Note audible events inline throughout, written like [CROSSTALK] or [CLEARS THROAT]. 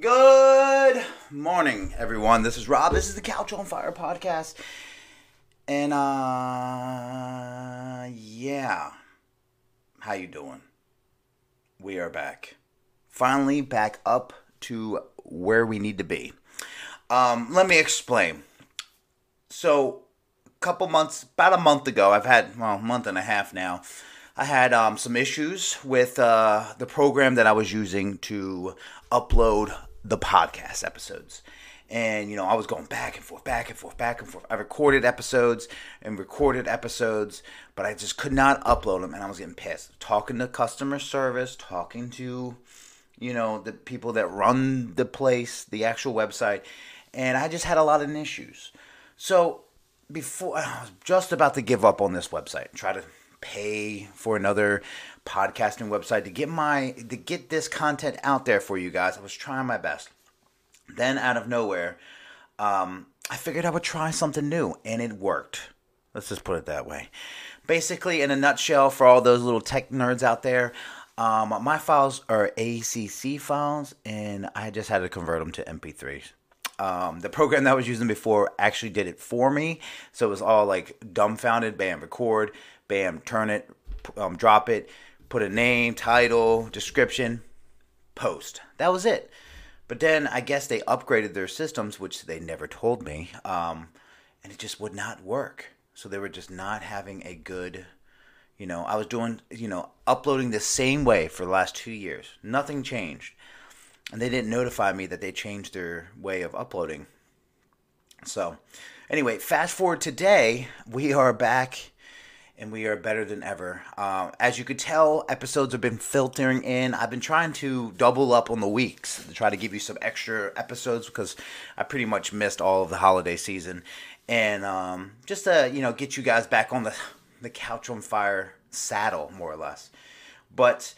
Good morning, everyone. This is Rob. This is the Couch on Fire podcast. And uh yeah. How you doing? We are back. Finally back up to where we need to be. Um let me explain. So, a couple months, about a month ago, I've had well, a month and a half now. I had um, some issues with uh, the program that I was using to upload the podcast episodes. And, you know, I was going back and forth, back and forth, back and forth. I recorded episodes and recorded episodes, but I just could not upload them. And I was getting pissed. Talking to customer service, talking to, you know, the people that run the place, the actual website. And I just had a lot of issues. So before, I was just about to give up on this website, and try to pay for another podcasting website to get my to get this content out there for you guys. I was trying my best. Then out of nowhere, um, I figured I would try something new, and it worked. Let's just put it that way. Basically, in a nutshell, for all those little tech nerds out there, um, my files are ACC files, and I just had to convert them to MP3s. Um, the program that I was using before actually did it for me, so it was all like dumbfounded. Bam, record bam, turn it, um, drop it, put a name, title, description, post. That was it. But then I guess they upgraded their systems, which they never told me, um, and it just would not work. So they were just not having a good, you know, I was doing, you know, uploading the same way for the last two years. Nothing changed. And they didn't notify me that they changed their way of uploading. So, anyway, fast forward today, we are back and we are better than ever. Uh, as you could tell, episodes have been filtering in. I've been trying to double up on the weeks to try to give you some extra episodes because I pretty much missed all of the holiday season, and um, just to you know get you guys back on the the couch on fire saddle more or less. But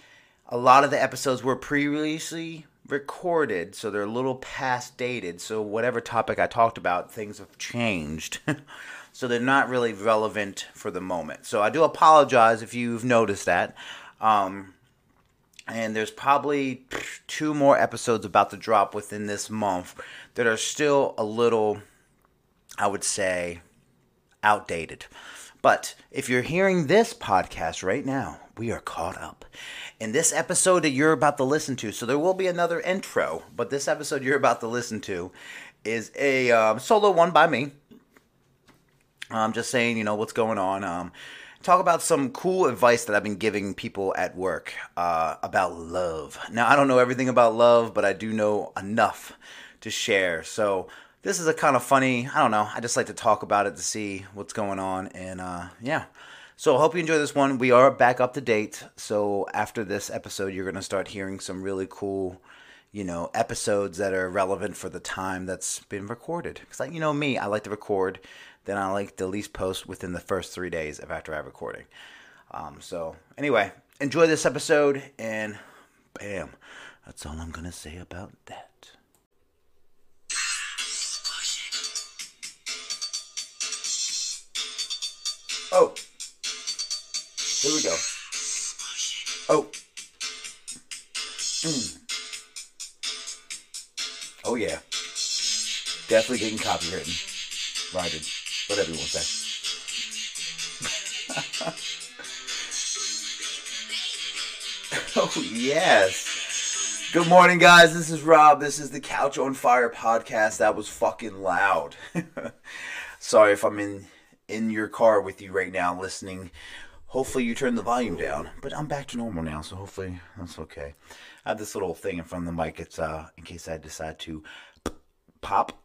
a lot of the episodes were previously recorded, so they're a little past dated. So whatever topic I talked about, things have changed. [LAUGHS] so they're not really relevant for the moment. So I do apologize if you've noticed that. Um, and there's probably two more episodes about to drop within this month that are still a little, I would say, outdated. But if you're hearing this podcast right now, we are caught up. In this episode that you're about to listen to, so there will be another intro, but this episode you're about to listen to is a um, solo one by me I'm just saying, you know, what's going on. Um, talk about some cool advice that I've been giving people at work uh, about love. Now, I don't know everything about love, but I do know enough to share. So, this is a kind of funny, I don't know, I just like to talk about it to see what's going on. And uh, yeah. So, I hope you enjoy this one. We are back up to date. So, after this episode, you're going to start hearing some really cool you know episodes that are relevant for the time that's been recorded because like you know me i like to record then I like to least post within the first three days of after I have recording. Um, so anyway, enjoy this episode, and bam, that's all I'm gonna say about that. Oh, here we go. Oh. Mm. Oh yeah. Definitely getting copywritten. Righted what everyone say. [LAUGHS] oh, yes. Good morning, guys. This is Rob. This is the Couch on Fire podcast. That was fucking loud. [LAUGHS] Sorry if I'm in in your car with you right now listening. Hopefully you turn the volume down, but I'm back to normal now, so hopefully that's okay. I have this little thing in front of the mic. It's uh in case I decide to pop,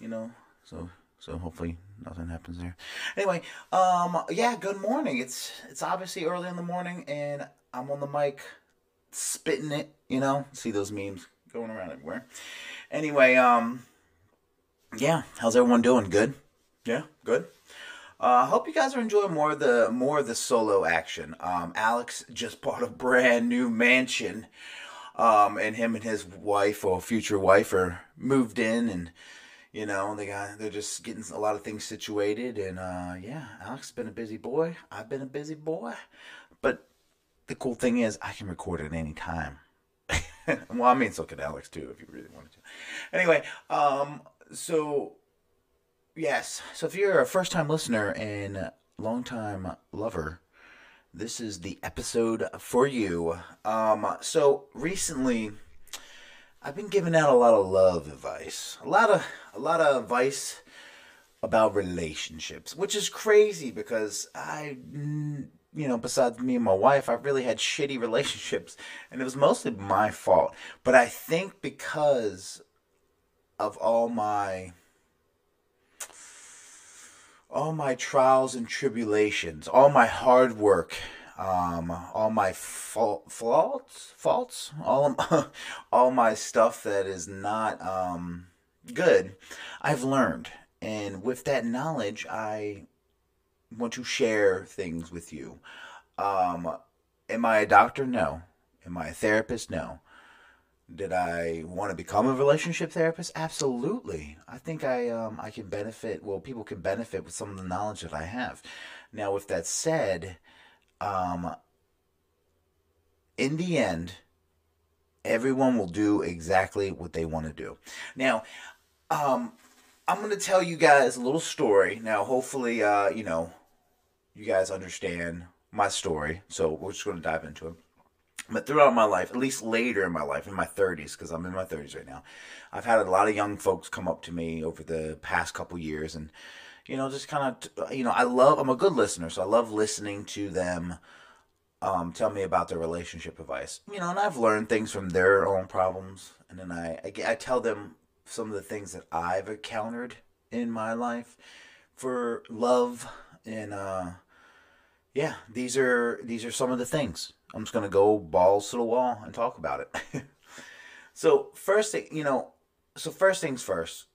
you know. So so hopefully nothing happens there. Anyway, um, yeah, good morning. It's it's obviously early in the morning, and I'm on the mic, spitting it. You know, see those memes going around everywhere. Anyway, um, yeah, how's everyone doing? Good. Yeah, good. I uh, hope you guys are enjoying more of the more of the solo action. Um, Alex just [LAUGHS] bought a brand new mansion, um, and him and his wife or future wife are moved in and you know they got they're just getting a lot of things situated and uh, yeah alex has been a busy boy i've been a busy boy but the cool thing is i can record at any time [LAUGHS] well, I mean, so could Alex too, if you really wanted to. Anyway, um, so yes, so if you're a first time listener and long time lover, this is the episode for you. Um, so recently, I've been giving out a lot of love advice, a lot of a lot of advice about relationships, which is crazy because I, mm, you know, besides me and my wife, I've really had shitty [LAUGHS] relationships, and it was mostly my fault. But I think because of all my all my trials and tribulations, all my hard work, um, all my fa- faults, faults, all [LAUGHS] all my stuff that is not um, good, I've learned, and with that knowledge, I want to share things with you. Um, am I a doctor? No. Am I a therapist? No. Did I want to become a relationship therapist? Absolutely. I think I um, I can benefit. Well, people can benefit with some of the knowledge that I have. Now, with that said, um, in the end, everyone will do exactly what they want to do. Now, um, I'm going to tell you guys a little story. Now, hopefully, uh, you know, you guys understand my story. So we're just going to dive into it. But throughout my life, at least later in my life, in my 30s, because I'm in my 30s right now, I've had a lot of young folks come up to me over the past couple years and, you know, just kind of, you know, I love, I'm a good listener, so I love listening to them um, tell me about their relationship advice. You know, and I've learned things from their own problems, and then I, I, I tell them some of the things that I've encountered in my life for love and uh yeah, these are these are some of the things. I'm just gonna go balls to the wall and talk about it. [LAUGHS] so first thing, you know, so first things first.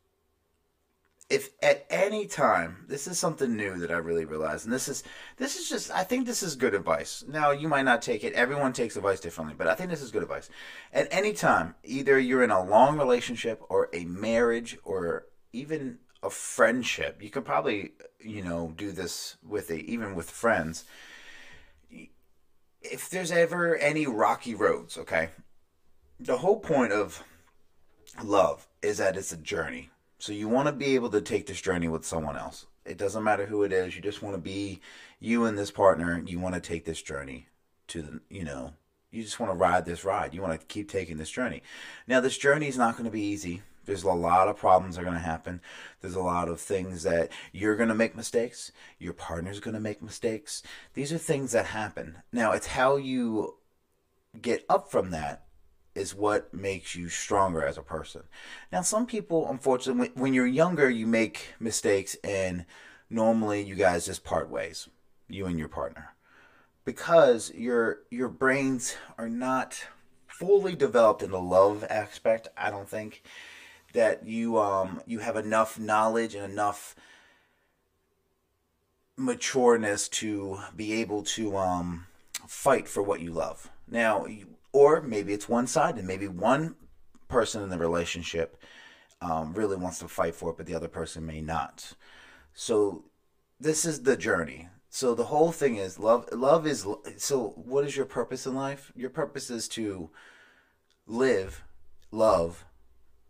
If at any time, this is something new that I really realized, and this is this is just I think this is good advice. Now you might not take it. Everyone takes advice differently, but I think this is good advice. At any time, either you're in a long relationship or a marriage or even a friendship, you could probably, you know, do this with a, even with friends. If there's ever any rocky roads, okay, the whole point of love is that it's a journey. So you want to be able to take this journey with someone else. It doesn't matter who it is. You just want to be you and this partner. You want to take this journey to the, you know, you just want to ride this ride. You want to keep taking this journey. Now, this journey is not going to be easy. There's a lot of problems that are going to happen. There's a lot of things that you're going to make mistakes. Your partner's going to make mistakes. These are things that happen. Now, it's how you get up from that is what makes you stronger as a person. Now, some people, unfortunately, when you're younger, you make mistakes, and normally you guys just part ways, you and your partner, because your your brains are not fully developed in the love aspect. I don't think that you um you have enough knowledge and enough matureness to be able to um fight for what you love. Now, or maybe it's one side and maybe one person in the relationship um, really wants to fight for it, but the other person may not. So this is the journey. So the whole thing is love. Love is so. What is your purpose in life? Your purpose is to live, love,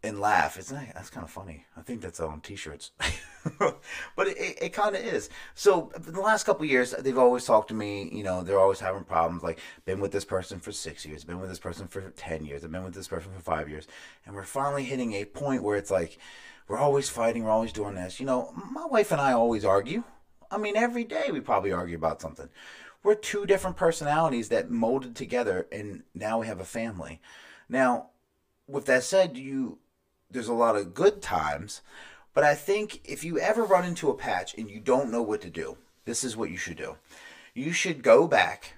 and laugh. It's that's kind of funny. I think that's on t-shirts, [LAUGHS] but it, it, it kind of is. So the last couple years, they've always talked to me. You know, they're always having problems. Like, been with this person for six years, been with this person for ten years, I've been with this person for five years, and we're finally hitting a point where it's like, we're always fighting, we're always doing this. You know, my wife and I always argue. I mean, every day we probably argue about something. We're two different personalities that molded together, and now we have a family. Now, with that said, you there's a lot of good times, but I think if you ever run into a patch and you don't know what to do, this is what you should do. You should go back.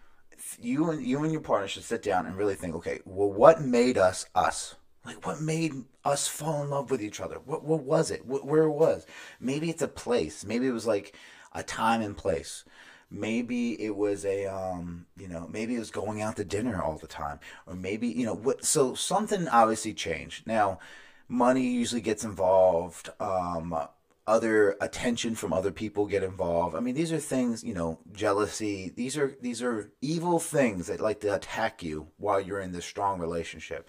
You and you and your partner should sit down and really think, okay, well, what made us us? Like, what made us fall in love with each other? What what was it? What, where it was? Maybe it's a place. Maybe it was like a time and place maybe it was a um you know maybe it was going out to dinner all the time or maybe you know what so something obviously changed now money usually gets involved. Um, other attention from other people get involved. I mean, these are things, you know, jealousy. These are these are evil things that like to attack you while you're in this strong relationship.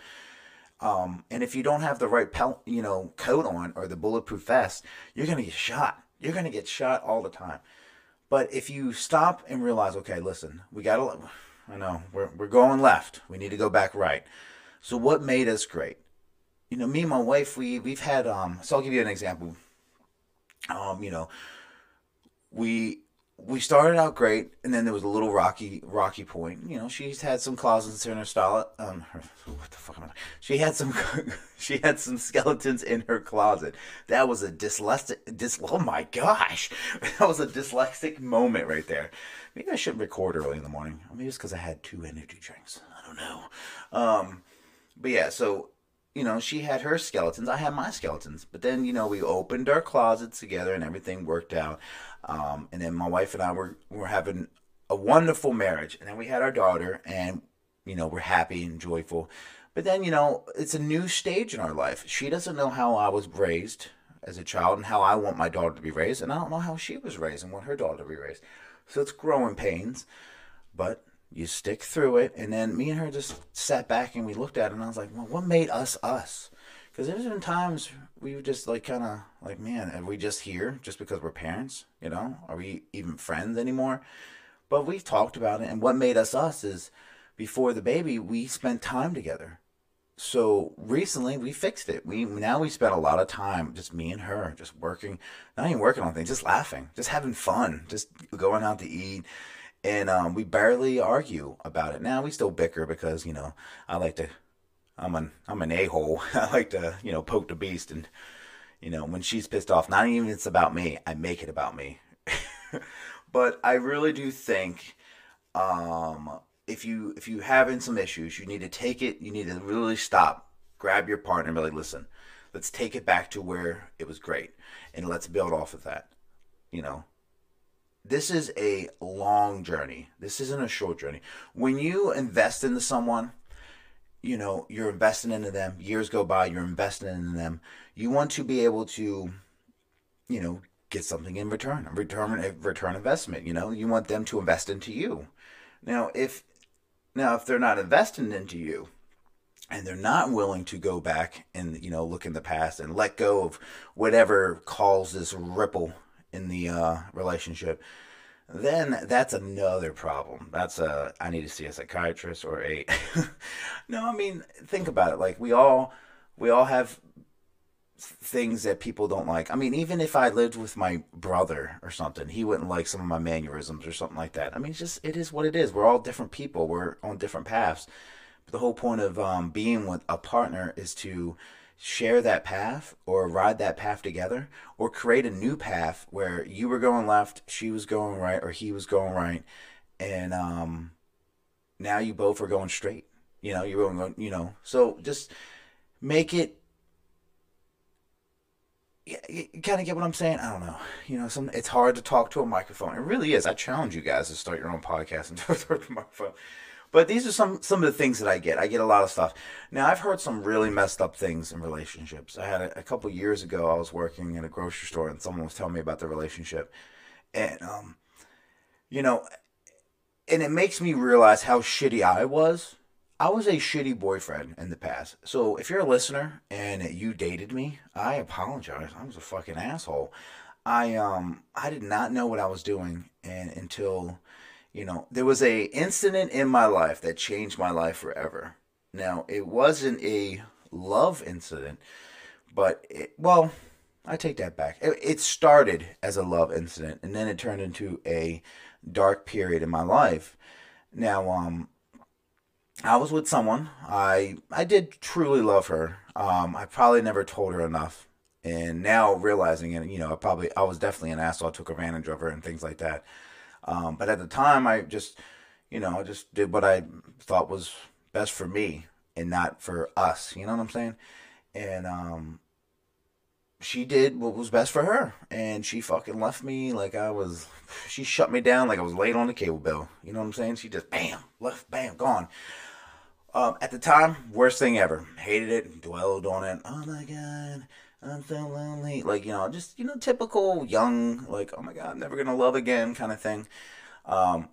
Um, and if you don't have the right pel- you know coat on or the bulletproof vest, you're gonna get shot. You're gonna get shot all the time. But if you stop and realize, okay, listen, we gotta, I know we're we're going left. We need to go back right. So what made us great? You know, me and my wife, we we've had um. So I'll give you an example. Um, you know, we we started out great, and then there was a little rocky rocky point. You know, she's had some closets in her style. Um, her, what the fuck am I? She had some [LAUGHS] she had some skeletons in her closet. That was a dyslexic. Dis, oh my gosh, [LAUGHS] that was a dyslexic moment right there. Maybe I shouldn't record early in the morning. Maybe it's because I had two energy drinks. I don't know. Um, but yeah, so you know, she had her skeletons, I had my skeletons. But then, you know, we opened our closets together and everything worked out. Um, and then my wife and I were, were having a wonderful marriage. And then we had our daughter and, you know, we're happy and joyful. But then, you know, it's a new stage in our life. She doesn't know how I was raised as a child and how I want my daughter to be raised. And I don't know how she was raised and want her daughter to be raised. So it's growing pains. But you stick through it. And then me and her just sat back and we looked at it, and I was like, well, what made us us? Because there's been times we were just like, kind of like, man, are we just here just because we're parents? You know, are we even friends anymore? But we've talked about it, and what made us us is before the baby, we spent time together. So recently we fixed it. We now we spent a lot of time, just me and her, just working, not even working on things, just laughing, just having fun, just going out to eat and um, we barely argue about it. Now we still bicker because you know I like to, I'm an I'm an a hole. [LAUGHS] I like to you know poke the beast, and you know when she's pissed off, not even it's about me. I make it about me. [LAUGHS] but I really do think um, if you if you having some issues, you need to take it. You need to really stop, grab your partner, and be like, listen, let's take it back to where it was great, and let's build off of that. You know, this is a long journey. This isn't a short journey. When you invest into someone, you know, you're investing into them. Years go by, you're investing into them. You want to be able to, you know, get something in return, return a return investment. You know, you want them to invest into you. Now, if now if they're not investing into you, and they're not willing to go back and you know look in the past and let go of whatever caused this ripple in the uh, relationship, then that's another problem. That's a I need to see a psychiatrist or a. [LAUGHS] no, I mean think about it. Like we all we all have things that people don't like. I mean, even if I lived with my brother or something, he wouldn't like some of my mannerisms or something like that. I mean, it's just it is what it is. We're all different people. We're on different paths. But the whole point of um, being with a partner is to share that path or ride that path together or create a new path where you were going left, she was going right, or he was going right, and um, now you both are going straight. You know, you're going, you know, so just make it. You, kind of get what I'm saying. I don't know. You know, some it's hard to talk to a microphone. It really is. I challenge you guys to start your own podcast and [LAUGHS] talk to a microphone. But these are some some of the things that I get. I get a lot of stuff. Now I've heard some really messed up things in relationships. I had a, a couple years ago. I was working in a grocery store, and someone was telling me about their relationship, and um, you know, and it makes me realize how shitty I was. I was a shitty boyfriend in the past. So if you're a listener and you dated me, I apologize. I was a fucking asshole. I um I did not know what I was doing and until you know, there was a incident in my life that changed my life forever. Now, it wasn't a love incident, but it, well, I take that back. It, it started as a love incident, and then it turned into a dark period in my life. Now, um, I was with someone. I I did truly love her. Um, I probably never told her enough, and now realizing it, you know, I probably I was definitely an asshole. I took advantage of her and things like that. Um, but at the time, I just, you know, I just did what I thought was best for me and not for us. You know what I'm saying? And um, she did what was best for her, and she fucking left me like I was. She shut me down like I was late on the cable bill. You know what I'm saying? She just bam, left, bam, gone. Um, at the time, worst thing ever. Hated it, dwelled on it. Oh my god I'm so lonely. Like, you know, just, you know, typical young, like, oh my God, I'm never going to love again kind of thing. Um,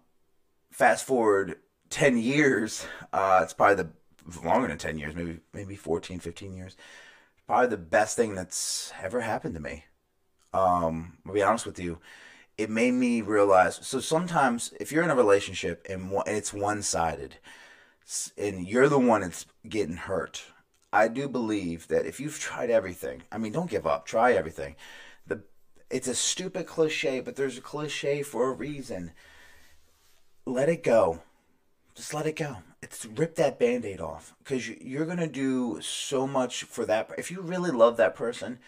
fast forward 10 years, uh, it's probably the longer than 10 years, maybe maybe 14, 15 years. Probably the best thing that's ever happened to me. Um, I'll be honest with you. It made me realize. So sometimes, if you're in a relationship and, it's one sided, and you're the one that's getting hurt, I do believe that if you've tried everything, I mean, don't give up. Try everything. The it's a stupid cliche, but there's a cliche for a reason. Let it go. Just let it go. It's rip that band-aid off because you're gonna do so much for that. If you really love that person,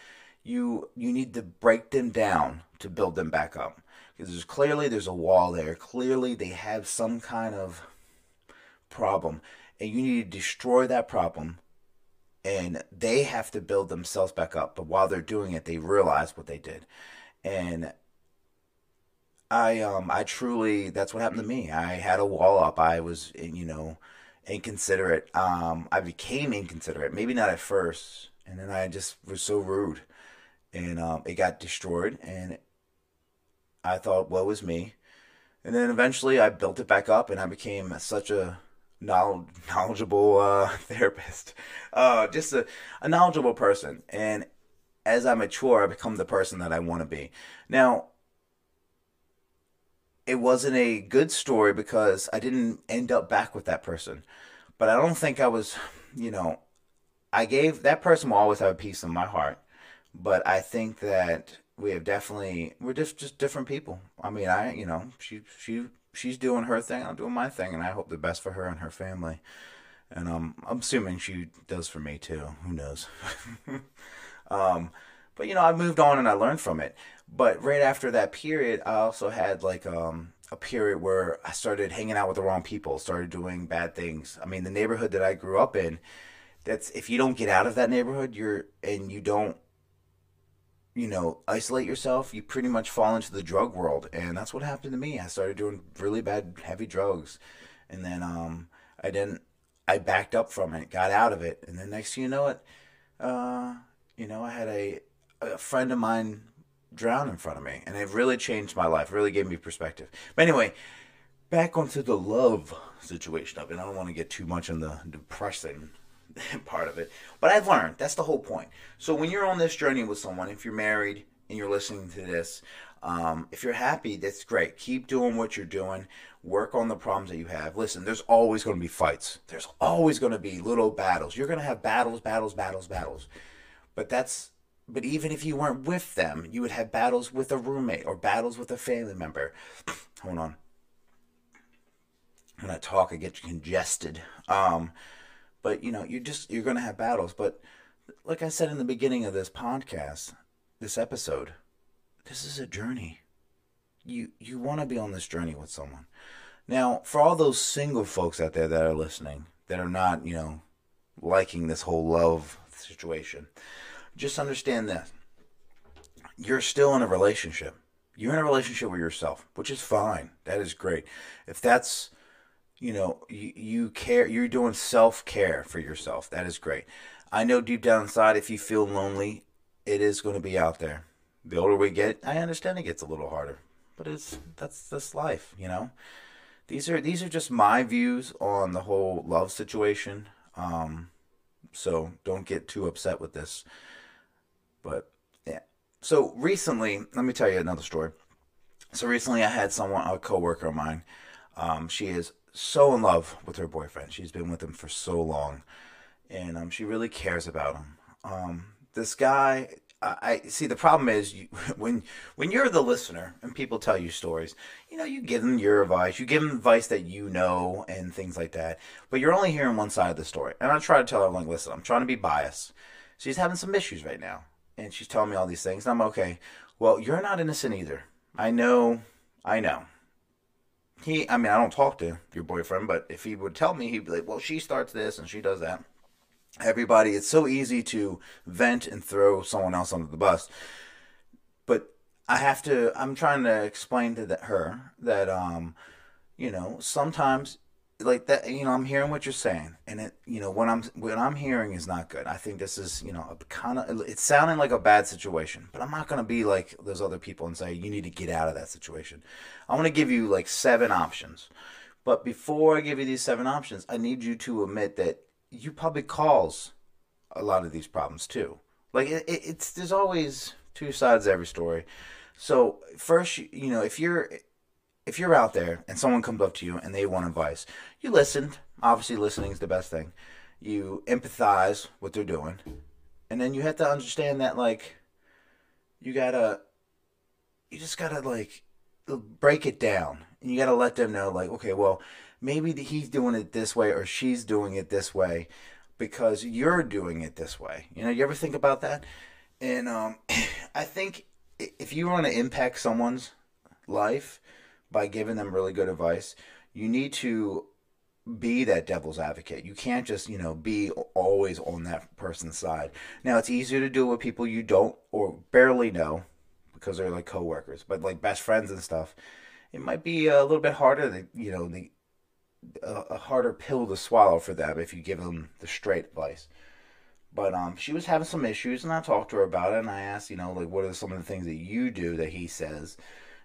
you you need to break them down to build them back up because there's clearly there's a wall there. Clearly they have some kind of problem, and you need to destroy that problem and they have to build themselves back up. But while they're doing it, they realize what they did, and I um I truly that's what happened to me. I had a wall up. I was you know inconsiderate. Um, I became inconsiderate. Maybe not at first, and then I just was so rude, and um, it got destroyed. And I thought, what was me? And then eventually, I built it back up, and I became such a knowledgeable uh, [LAUGHS] therapist, uh, just a, a knowledgeable person. And as I mature, I become the person that I want to be. Now, it wasn't a good story because I didn't end up back with that person. But I don't think I was, you know, I gave that person will always have a piece in my heart. But I think that we have definitely we're just just different people. I mean, I you know she she she's doing her thing, I'm doing my thing, and I hope the best for her and her family. And um, I'm assuming she does for me too. Who knows? [LAUGHS] um, but you know, I moved on and I learned from it. But right after that period, I also had like um, a period where I started hanging out with the wrong people, started doing bad things. I mean, the neighborhood that I grew up in, that's if you don't get out of that neighborhood, you're and you don't you know, isolate yourself, you pretty much fall into the drug world. And that's what happened to me. I started doing really bad, heavy drugs. And then um, I didn't, I backed up from it, got out of it. And then next thing you know it, uh, you know, I had a, a friend of mine drown in front of me. And it really changed my life, really gave me perspective. But anyway, back onto the love situation of it. I don't want to get too much on the depression [LAUGHS] part of it. But I've learned that's the whole point. So when you're on this journey with someone, if you're married and you're listening to this, um, if you're happy, that's great. Keep doing what you're doing. Work on the problems that you have. Listen, there's always going to be fights. There's always going to be little battles. You're going to have battles, battles, battles, battles. But that's but even if you weren't with them, you would have battles with a roommate or battles with a family member. Hold on. When I talk, I get congested. Um, but you know, you just you're going to have battles. But like I said in the beginning of this podcast, this episode, this is a journey. You you want to be on this journey with someone. Now, for all those single folks out there that are listening, that are not, you know, liking this whole love situation, just understand this. You're still in a relationship. You're in a relationship with yourself, which is fine. That is great. If that's you know you, you care you're doing self-care for yourself. That is great. I know deep down inside if you feel lonely it is going to be out there. The older we get i understand it gets a little harder but it's that's this life you know? These are these are just my views on the whole love situation um so don't get too upset with this. But yeah. So recently let me tell you another story. So recently i had someone a coworker of mine um, she is so in love with her boyfriend. She's been with him for so long, and um, she really cares about him. Um, this guy, I, I see. The problem is you, [LAUGHS] when when you're the listener and people tell you stories, you know, you give them your advice, you give them advice that you know and things like that. But you're only hearing one side of the story. And I try to tell her, like, listen, I'm trying to be biased. She's having some issues right now, and she's telling me all these things. And I'm okay. Well, you're not innocent either. I know. I know he, I mean, I don't talk to your boyfriend, but if he would tell me, he'd be like, well, she starts this and she does that. Everybody, it's so easy to vent and throw someone else under the bus. But I have to, I'm trying to explain to that, her that, um, you know, sometimes like that you know i'm hearing what you're saying and it you know what i'm what i'm hearing is not good i think this is you know a kind of it's sounding like a bad situation but i'm not going to be like those other people and say you need to get out of that situation i want to give you like seven options but before i give you these seven options i need you to admit that you probably cause a lot of these problems too. Like it, it's there's always two sides to every story. So first, you know, if you're if you're out there and someone comes up to you and they want advice, you listen. Obviously, listening is the best thing. You empathize what they're doing, and then you have to understand that like you gotta you just gotta like break it down and you gotta let them know like okay well maybe he's doing it this way or she's doing it this way because you're doing it this way you know you ever think about that and um, [CLEARS THROAT] i think if you want to impact someone's life by giving them really good advice you need to be that devil's advocate. You can't just, you know, be always on that person's side. Now, it's easier to do with people you don't or barely know because they're like coworkers, but like best friends and stuff, it might be a little bit harder to, you know, the a, a harder pill to swallow for them if you give them the straight advice. But um, she was having some issues, and I talked to her about it, and I asked, you know, like, what are some of the things that you do that he says?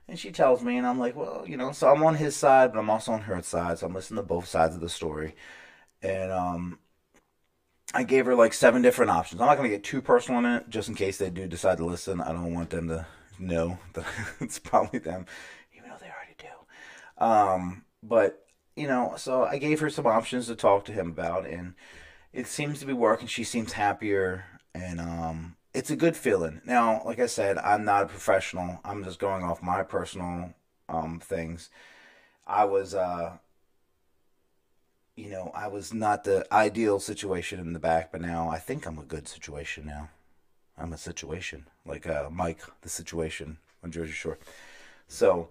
And she tells me, and I'm like, well, you know, so I'm on his side, but I'm also on her side, so I'm listening to both sides of the story. And um, I gave her like seven different options. I'm not going to get too personal in it, just in case they do decide to listen. I don't want them to know [LAUGHS] that it's probably them, even though they already do. Um, but, you know, so I gave her some options to talk to him about, and it seems to be working. She seems happier, and um, it's a good feeling. Now, like I said, I'm not a professional. I'm just going off my personal um, things. I was, uh, you know, I was not the ideal situation in the back, but now I think I'm a good situation now. I'm a situation like uh, Mike, the situation on Jersey Shore. So,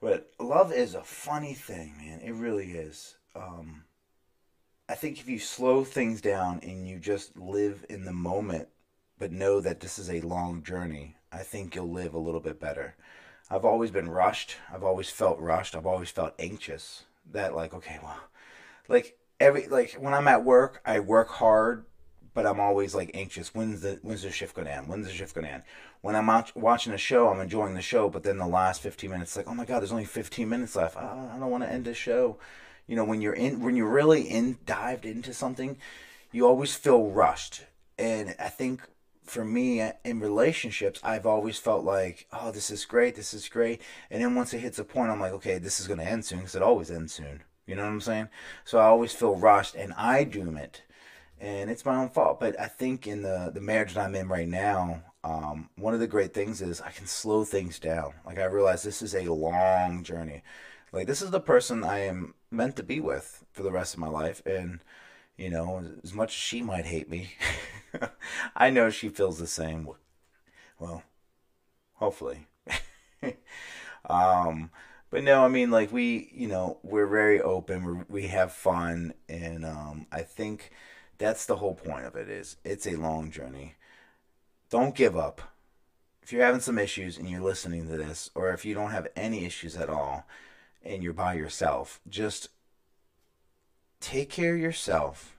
but love is a funny thing, man. It really is. Um, I think if you slow things down and you just live in the moment but know that this is a long journey, I think you'll live a little bit better. I've always been rushed. I've always felt rushed. I've always felt anxious. That like, okay, well, like every like when I'm at work, I work hard, but I'm always like anxious. When's the when's the shift gonna end? When's the shift gonna end? When I'm out watching a show, I'm enjoying the show, but then the last 15 minutes, like, oh my god, there's only 15 minutes left. I, I don't want to end the show. You know, when you're in, when you're really in dived into something, you always feel rushed. And I think for me in relationships, I've always felt like, oh, this is great, this is great. And then once it hits a point, I'm like, okay, this is going to end soon because it always ends soon. You know what I'm saying? So I always feel rushed and I doom it. And it's my own fault. But I think in the, the marriage that I'm in right now, um, one of the great things is I can slow things down. Like I realize this is a long journey. Like this is the person I am meant to be with for the rest of my life. And, you know, as much as she might hate me, [LAUGHS] [LAUGHS] I know she feels the same. Well, hopefully. [LAUGHS] um, but no, I mean, like we, you know, we're very open. we we have fun, and um, I think that's the whole point of it. Is it's a long journey. Don't give up. If you're having some issues and you're listening to this, or if you don't have any issues at all, and you're by yourself, just take care of yourself,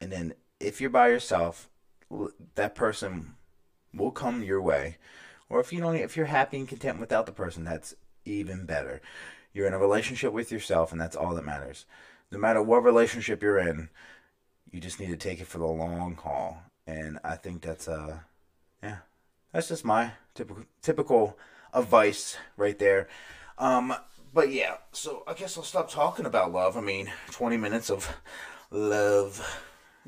and then if you're by yourself, that person will come your way. Or if you don't, if you're happy and content without the person, that's even better. You're in a relationship with yourself, and that's all that matters. No matter what relationship you're in, you just need to take it for the long haul. And I think that's uh, yeah, that's just my typical typical advice right there. Um, but yeah, so I guess I'll stop talking about love. I mean, 20 minutes of love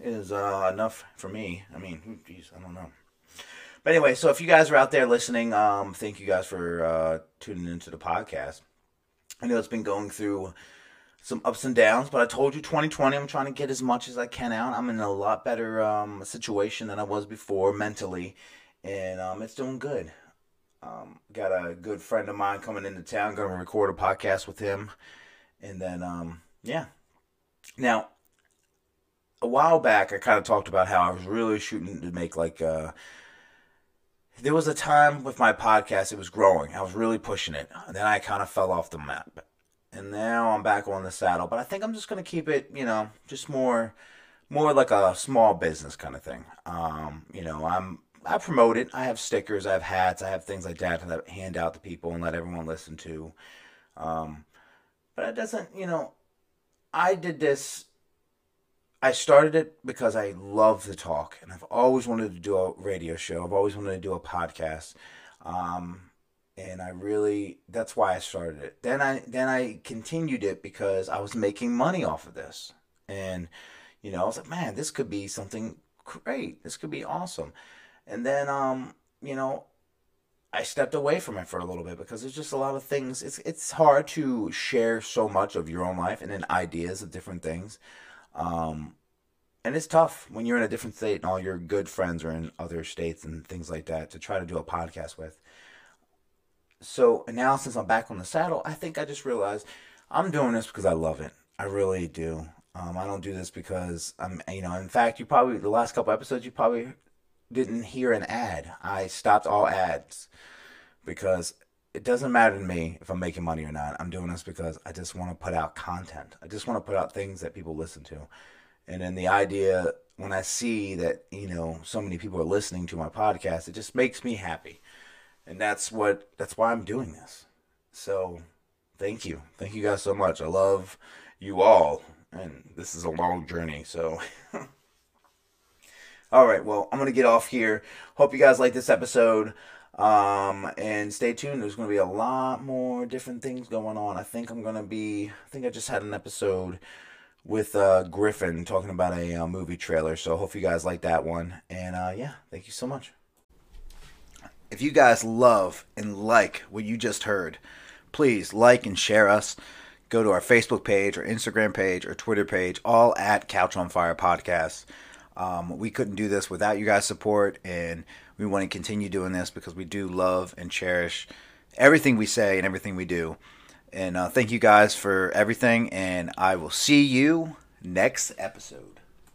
is uh, enough for me. I mean, geez, I don't know. But anyway, so if you guys are out there listening, um, thank you guys for uh, tuning into the podcast. I know it's been going through some ups and downs, but I told you 2020, I'm trying to get as much as I can out. I'm in a lot better um, situation than I was before mentally, and um, it's doing good. Um, got a good friend of mine coming into town, going to record a podcast with him, and then um, yeah. Now a while back, I kind of talked about how I was really shooting to make like. Uh, there was a time with my podcast; it was growing. I was really pushing it. And then I kind of fell off the map, and now I'm back on the saddle. But I think I'm just gonna keep it, you know, just more, more like a small business kind of thing. Um, you know, I'm I promote it. I have stickers, I have hats, I have things like that to hand out to people and let everyone listen to. Um, but it doesn't, you know, I did this I started it because I love to talk, and I've always wanted to do a radio show. I've always wanted to do a podcast, um, and I really that's why I started it. Then I then I continued it because I was making money off of this, and you know I was like, man, this could be something great. This could be awesome. And then um, you know, I stepped away from it for a little bit because there's just a lot of things. It's it's hard to share so much of your own life and then ideas of different things. Um, and it's tough when you're in a different state and all your good friends are in other states and things like that to try to do a podcast with. So now since I'm back on the saddle, I think I just realized I'm doing this because I love it. I really do. Um, I don't do this because I'm, you know, in fact, you probably, the last couple episodes, you probably didn't hear an ad. I stopped all ads because it doesn't matter to me if I'm making money or not. I'm doing this because I just want to put out content. I just want to put out things that people listen to. And then the idea when I see that, you know, so many people are listening to my podcast, it just makes me happy. And that's what that's why I'm doing this. So, thank you. Thank you guys so much. I love you all. And this is a long journey, so [LAUGHS] All right, well, I'm going to get off here. Hope you guys like this episode. Um, and stay tuned. There's going to be a lot more different things going on. I think I'm going to be, I think I just had an episode with uh, Griffin talking about a uh, movie trailer. So I hope you guys like that one. And uh, yeah, thank you so much. If you guys love and like what you just heard, please like and share us. Go to our Facebook page or Instagram page or Twitter page, all at Couch on Fire Podcast. Um, we couldn't do this without you guys' support, and we want to continue doing this because we do love and cherish everything we say and everything we do. And uh, thank you guys for everything, and I will see you next episode.